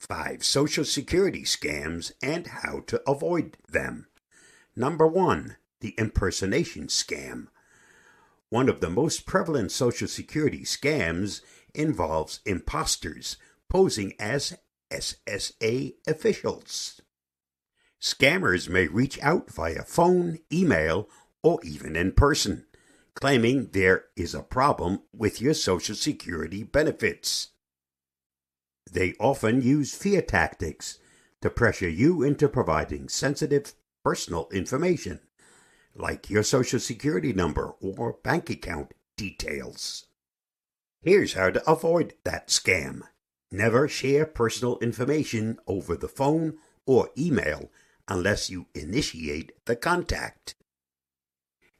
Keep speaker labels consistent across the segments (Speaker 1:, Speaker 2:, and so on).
Speaker 1: Five Social Security scams and how to avoid them. Number one, the impersonation scam. One of the most prevalent Social Security scams involves imposters posing as SSA officials. Scammers may reach out via phone, email, or even in person, claiming there is a problem with your Social Security benefits. They often use fear tactics to pressure you into providing sensitive personal information, like your Social Security number or bank account details. Here's how to avoid that scam. Never share personal information over the phone or email unless you initiate the contact.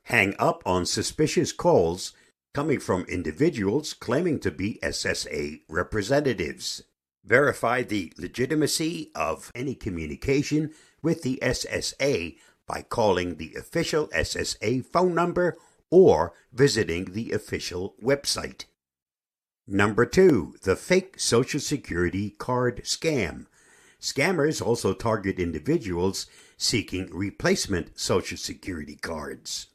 Speaker 1: Hang up on suspicious calls coming from individuals claiming to be SSA representatives. Verify the legitimacy of any communication with the SSA by calling the official SSA phone number or visiting the official website. Number two, the fake Social Security card scam. Scammers also target individuals seeking replacement Social Security cards.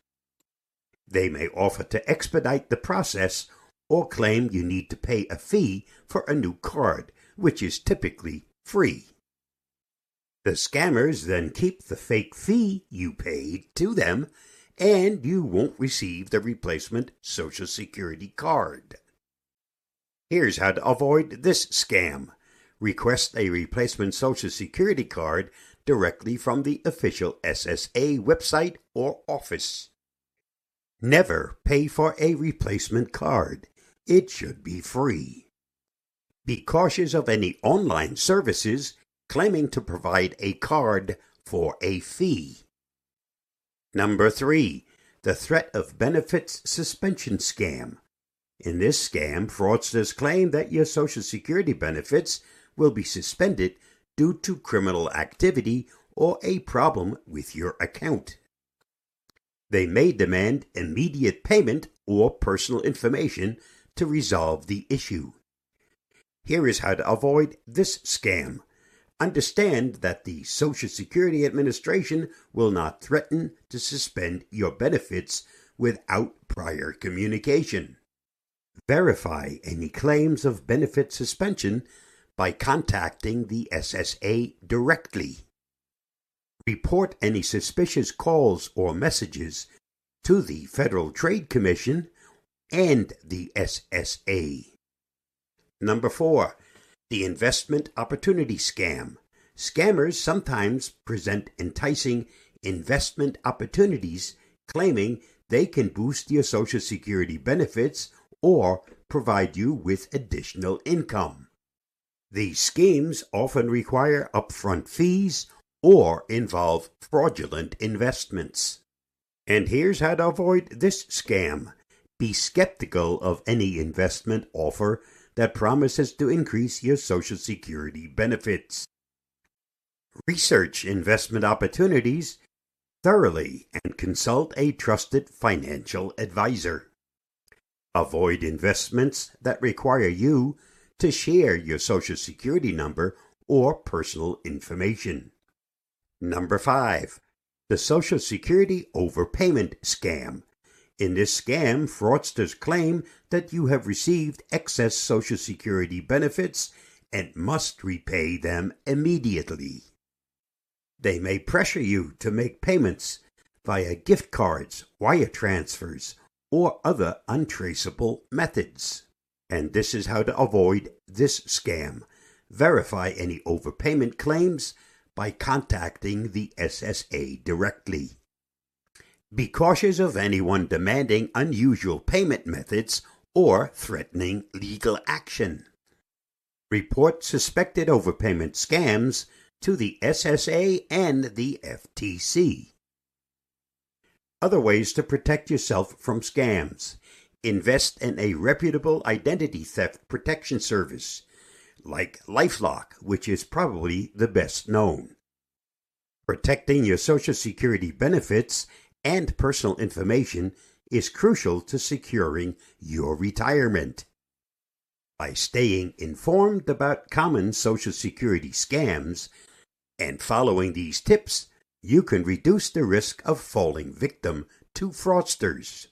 Speaker 1: They may offer to expedite the process or claim you need to pay a fee for a new card, which is typically free. The scammers then keep the fake fee you paid to them, and you won't receive the replacement Social Security card. Here's how to avoid this scam request a replacement Social Security card directly from the official SSA website or office. Never pay for a replacement card. It should be free. Be cautious of any online services claiming to provide a card for a fee. Number three, the threat of benefits suspension scam. In this scam, fraudsters claim that your Social Security benefits will be suspended due to criminal activity or a problem with your account. They may demand immediate payment or personal information to resolve the issue. Here is how to avoid this scam. Understand that the Social Security Administration will not threaten to suspend your benefits without prior communication. Verify any claims of benefit suspension by contacting the SSA directly. Report any suspicious calls or messages to the Federal Trade Commission and the SSA. Number four, the investment opportunity scam. Scammers sometimes present enticing investment opportunities claiming they can boost your Social Security benefits or provide you with additional income. These schemes often require upfront fees or involve fraudulent investments. And here's how to avoid this scam. Be skeptical of any investment offer that promises to increase your Social Security benefits. Research investment opportunities thoroughly and consult a trusted financial advisor. Avoid investments that require you to share your Social Security number or personal information. Number 5. The Social Security Overpayment Scam. In this scam, fraudsters claim that you have received excess Social Security benefits and must repay them immediately. They may pressure you to make payments via gift cards, wire transfers, or other untraceable methods. And this is how to avoid this scam. Verify any overpayment claims by contacting the SSA directly. Be cautious of anyone demanding unusual payment methods or threatening legal action. Report suspected overpayment scams to the SSA and the FTC. Other ways to protect yourself from scams invest in a reputable identity theft protection service like Lifelock, which is probably the best known. Protecting your Social Security benefits and personal information is crucial to securing your retirement. By staying informed about common Social Security scams and following these tips, you can reduce the risk of falling victim to fraudsters.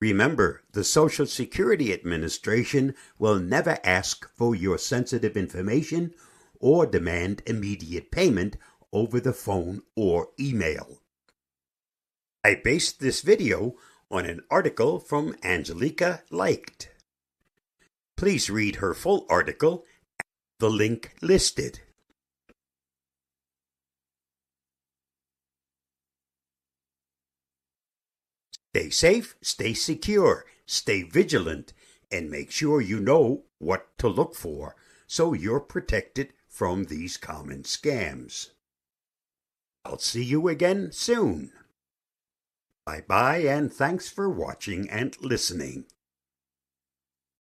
Speaker 1: Remember, the Social Security Administration will never ask for your sensitive information or demand immediate payment over the phone or email. I based this video on an article from Angelica Leicht. Please read her full article at the link listed. Stay safe, stay secure, stay vigilant, and make sure you know what to look for so you're protected from these common scams. I'll see you again soon. Bye bye, and thanks for watching and listening.